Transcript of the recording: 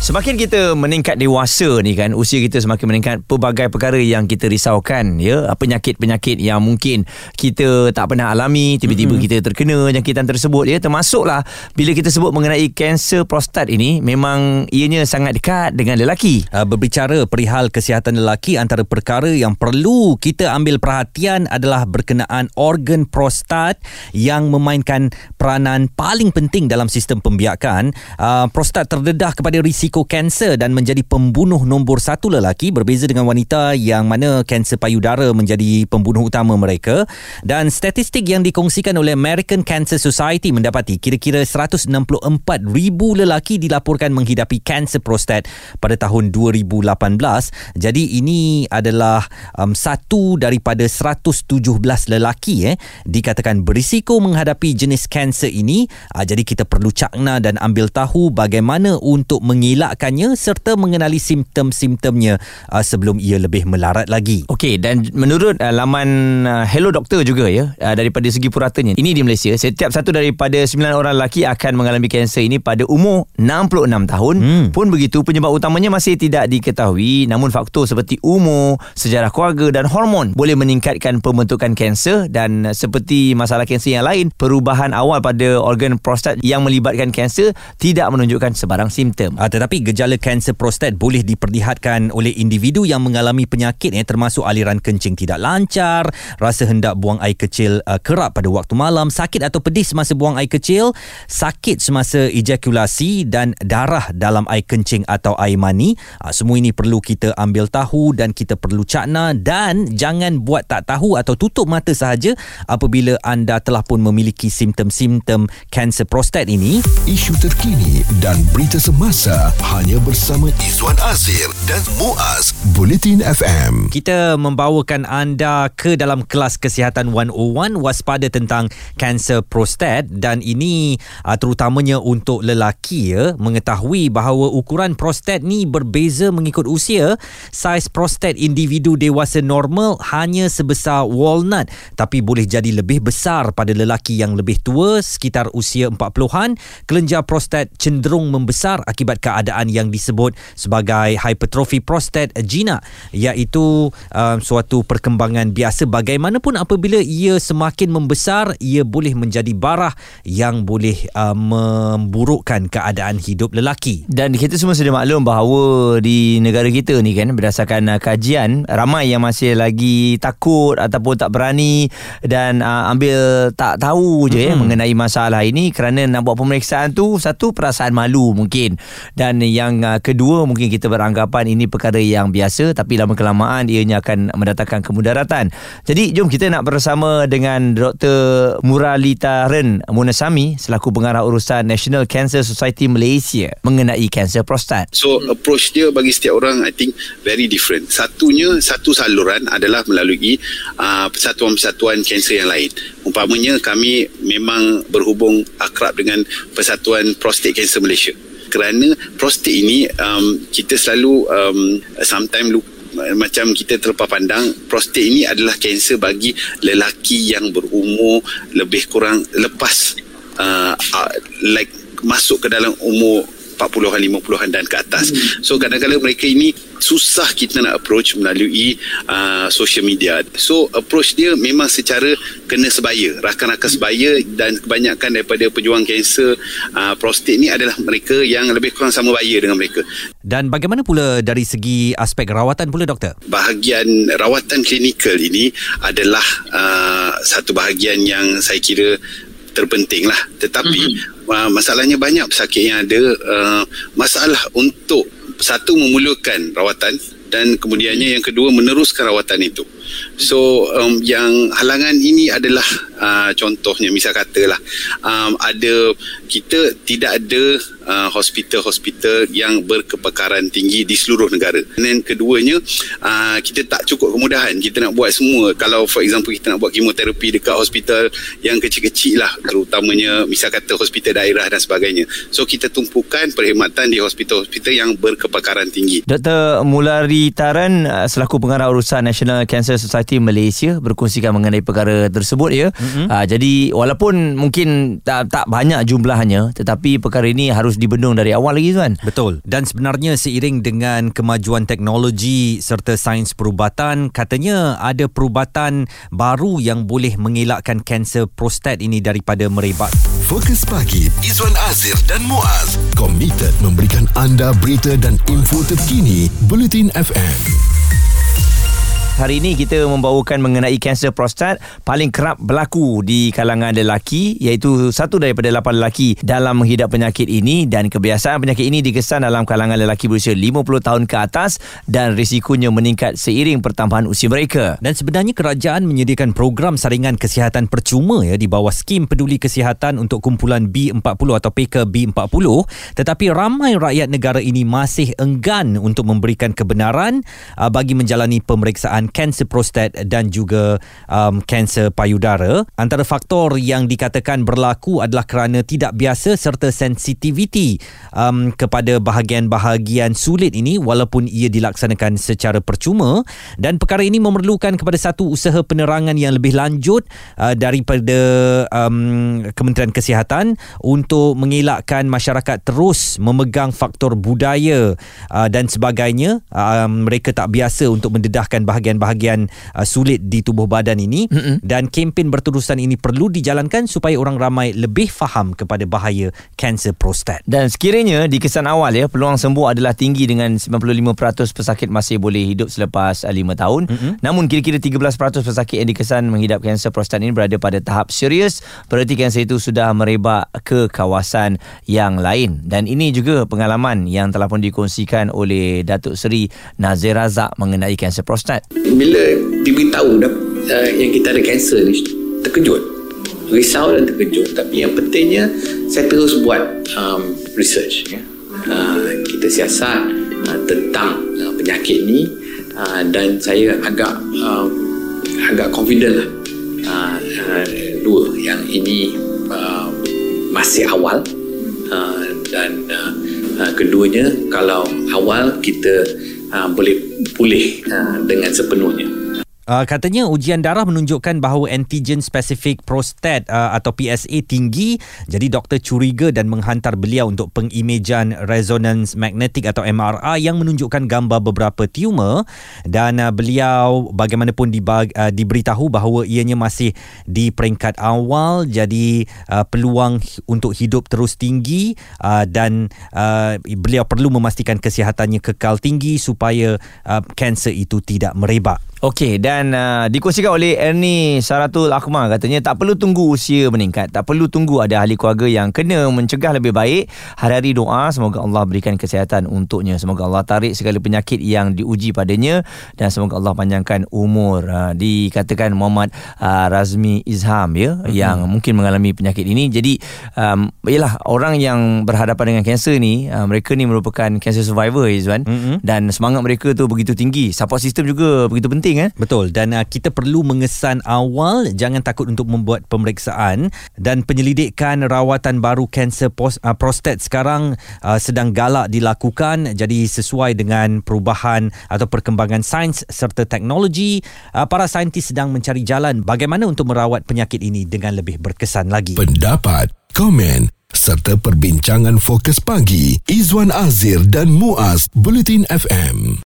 Semakin kita meningkat dewasa ni kan Usia kita semakin meningkat Pelbagai perkara yang kita risaukan ya Penyakit-penyakit yang mungkin Kita tak pernah alami Tiba-tiba mm-hmm. kita terkena jangkitan tersebut ya. Termasuklah Bila kita sebut mengenai kanser prostat ini Memang ianya sangat dekat dengan lelaki. Uh, Berbicara perihal kesihatan lelaki Antara perkara yang perlu kita ambil perhatian Adalah berkenaan organ prostat Yang memainkan peranan paling penting dalam sistem pembiakan. Uh, Prostat terdedah kepada risiko kanser dan menjadi pembunuh nombor satu lelaki berbeza dengan wanita yang mana kanser payudara menjadi pembunuh utama mereka. Dan statistik yang dikongsikan oleh American Cancer Society mendapati kira-kira 164 ribu lelaki dilaporkan menghidapi kanser prostat pada tahun 2018 jadi ini adalah um, satu daripada 117 lelaki eh dikatakan berisiko menghadapi jenis kanser ini. Uh, jadi kita perlu cakna dan ambil tahu bagaimana untuk mengelak mengelakkannya serta mengenali simptom-simptomnya uh, sebelum ia lebih melarat lagi. Okey dan menurut uh, laman uh, Hello Doctor juga ya uh, daripada segi puratanya ini di Malaysia setiap satu daripada 9 orang lelaki akan mengalami kanser ini pada umur 66 tahun hmm. pun begitu penyebab utamanya masih tidak diketahui namun faktor seperti umur, sejarah keluarga dan hormon boleh meningkatkan pembentukan kanser dan uh, seperti masalah kanser yang lain perubahan awal pada organ prostat yang melibatkan kanser tidak menunjukkan sebarang simptom. Uh, tetapi tetapi gejala kanser prostat boleh diperlihatkan oleh individu yang mengalami penyakit yang termasuk aliran kencing tidak lancar, rasa hendak buang air kecil uh, kerap pada waktu malam, sakit atau pedih semasa buang air kecil, sakit semasa ejakulasi dan darah dalam air kencing atau air mani. Uh, semua ini perlu kita ambil tahu dan kita perlu cakna dan jangan buat tak tahu atau tutup mata sahaja apabila anda telah pun memiliki simptom-simptom kanser prostat ini. Isu terkini dan berita semasa hanya bersama Izwan Azir dan Muaz Bulletin FM. Kita membawakan anda ke dalam kelas kesihatan 101 waspada tentang kanser prostat dan ini uh, terutamanya untuk lelaki ya mengetahui bahawa ukuran prostat ni berbeza mengikut usia. Saiz prostat individu dewasa normal hanya sebesar walnut tapi boleh jadi lebih besar pada lelaki yang lebih tua sekitar usia 40-an. Kelenjar prostat cenderung membesar akibat keadaan keadaan yang disebut sebagai hypertrophy prostate gina iaitu uh, suatu perkembangan biasa. Bagaimanapun apabila ia semakin membesar ia boleh menjadi barah yang boleh uh, memburukkan keadaan hidup lelaki. Dan kita semua sudah maklum bahawa di negara kita ni kan berdasarkan uh, kajian ramai yang masih lagi takut ataupun tak berani dan uh, ambil tak tahu je hmm. mengenai masalah ini kerana nak buat pemeriksaan tu satu perasaan malu mungkin. Dan yang uh, kedua mungkin kita beranggapan ini perkara yang biasa tapi lama kelamaan ianya akan mendatangkan kemudaratan. Jadi jom kita nak bersama dengan Dr. Muralita Ren Munasami selaku pengarah urusan National Cancer Society Malaysia mengenai kanser prostat. So approach dia bagi setiap orang I think very different. Satunya satu saluran adalah melalui uh, persatuan-persatuan kanser yang lain. Umpamanya kami memang berhubung akrab dengan Persatuan Prostate Cancer Malaysia kerana prostat ini um, kita selalu um, sometimes lupa macam kita terlepas pandang prostat ini adalah kanser bagi lelaki yang berumur lebih kurang lepas uh, uh, like masuk ke dalam umur 40-an 50-an dan ke atas. Hmm. So kadang-kadang mereka ini susah kita nak approach melalui uh, social media. So approach dia memang secara kena sebaya. Rakan-rakan sebaya dan kebanyakan daripada pejuang kanser uh, prostat ni adalah mereka yang lebih kurang sama baya dengan mereka. Dan bagaimana pula dari segi aspek rawatan pula doktor? Bahagian rawatan klinikal ini adalah uh, satu bahagian yang saya kira terpenting lah tetapi mm-hmm. uh, masalahnya banyak pesakit yang ada uh, masalah untuk satu memulakan rawatan dan kemudiannya yang kedua meneruskan rawatan itu so um, yang halangan ini adalah uh, contohnya misal katalah um, ada kita tidak ada uh, hospital-hospital yang berkepakaran tinggi di seluruh negara. Dan keduanya uh, kita tak cukup kemudahan kita nak buat semua. Kalau for example kita nak buat kemoterapi dekat hospital yang kecil-kecil lah terutamanya misal kata hospital daerah dan sebagainya. So kita tumpukan perkhidmatan di hospital-hospital yang berkepakaran tinggi. Dr. Mulari Taran selaku pengarah urusan National Cancer Society Malaysia berkongsikan mengenai perkara tersebut ya. Mm-hmm. Uh, jadi walaupun mungkin tak tak banyak jumlahnya tetapi perkara ini harus dibendung dari awal lagi tuan. Betul. Dan sebenarnya seiring dengan kemajuan teknologi serta sains perubatan katanya ada perubatan baru yang boleh mengelakkan kanser prostat ini daripada merebak. Fokus pagi Izwan Azir dan Muaz komited memberikan anda berita dan info terkini Bulletin FM. Hari ini kita membawakan mengenai kanser prostat paling kerap berlaku di kalangan lelaki iaitu satu daripada lapan lelaki dalam menghidap penyakit ini dan kebiasaan penyakit ini dikesan dalam kalangan lelaki berusia 50 tahun ke atas dan risikonya meningkat seiring pertambahan usia mereka. Dan sebenarnya kerajaan menyediakan program saringan kesihatan percuma ya di bawah skim peduli kesihatan untuk kumpulan B40 atau PK B40 tetapi ramai rakyat negara ini masih enggan untuk memberikan kebenaran uh, bagi menjalani pemeriksaan kanser prostat dan juga um, kanser payudara. Antara faktor yang dikatakan berlaku adalah kerana tidak biasa serta sensitiviti um, kepada bahagian-bahagian sulit ini walaupun ia dilaksanakan secara percuma dan perkara ini memerlukan kepada satu usaha penerangan yang lebih lanjut uh, daripada um, Kementerian Kesihatan untuk mengelakkan masyarakat terus memegang faktor budaya uh, dan sebagainya. Um, mereka tak biasa untuk mendedahkan bahagian bahagian uh, sulit di tubuh badan ini mm-hmm. dan kempen berterusan ini perlu dijalankan supaya orang ramai lebih faham kepada bahaya kanser prostat. Dan sekiranya di kesan awal ya peluang sembuh adalah tinggi dengan 95% pesakit masih boleh hidup selepas uh, 5 tahun. Mm-hmm. Namun kira-kira 13% pesakit yang dikesan menghidap kanser prostat ini berada pada tahap serius berarti kanser itu sudah merebak ke kawasan yang lain dan ini juga pengalaman yang telah pun dikongsikan oleh Datuk Seri Nazir Razak mengenai kanser prostat bila diberitahu dah uh, yang kita ada kanser ni terkejut. Risau dan terkejut. Tapi yang pentingnya saya terus buat um, research uh, kita siasat uh, tentang uh, penyakit ni. Uh, dan saya agak uh, agak confident lah. Uh, uh, dua yang ini uh, masih awal. Uh, dan uh, uh, keduanya kalau awal kita uh, boleh pulih uh, dengan sepenuhnya. Uh, katanya ujian darah menunjukkan bahawa antigen spesifik prostat uh, atau PSA tinggi. Jadi doktor curiga dan menghantar beliau untuk pengimejan resonance magnetic atau MRI yang menunjukkan gambar beberapa tumor. Dan uh, beliau bagaimanapun dibag, uh, diberitahu bahawa ianya masih di peringkat awal. Jadi uh, peluang untuk hidup terus tinggi uh, dan uh, beliau perlu memastikan kesihatannya kekal tinggi supaya uh, kanser itu tidak merebak. Okey dan uh, dikongsikan oleh Ernie Saratul Akmal. Katanya tak perlu tunggu usia meningkat. Tak perlu tunggu ada ahli keluarga yang kena mencegah lebih baik. Hari-hari doa semoga Allah berikan kesihatan untuknya. Semoga Allah tarik segala penyakit yang diuji padanya dan semoga Allah panjangkan umur. Uh, dikatakan Muhammad uh, Razmi Izham ya mm-hmm. yang mungkin mengalami penyakit ini. Jadi um, ialah orang yang berhadapan dengan kanser ni uh, mereka ni merupakan cancer survivor Izwan mm-hmm. dan semangat mereka tu begitu tinggi. Support system juga begitu penting eh. Dan uh, kita perlu mengesan awal jangan takut untuk membuat pemeriksaan dan penyelidikan rawatan baru kanser pos, uh, prostat sekarang uh, sedang galak dilakukan jadi sesuai dengan perubahan atau perkembangan sains serta teknologi uh, para saintis sedang mencari jalan bagaimana untuk merawat penyakit ini dengan lebih berkesan lagi. Pendapat, komen serta perbincangan fokus pagi Izwan Azir dan Muaz Bulletin FM.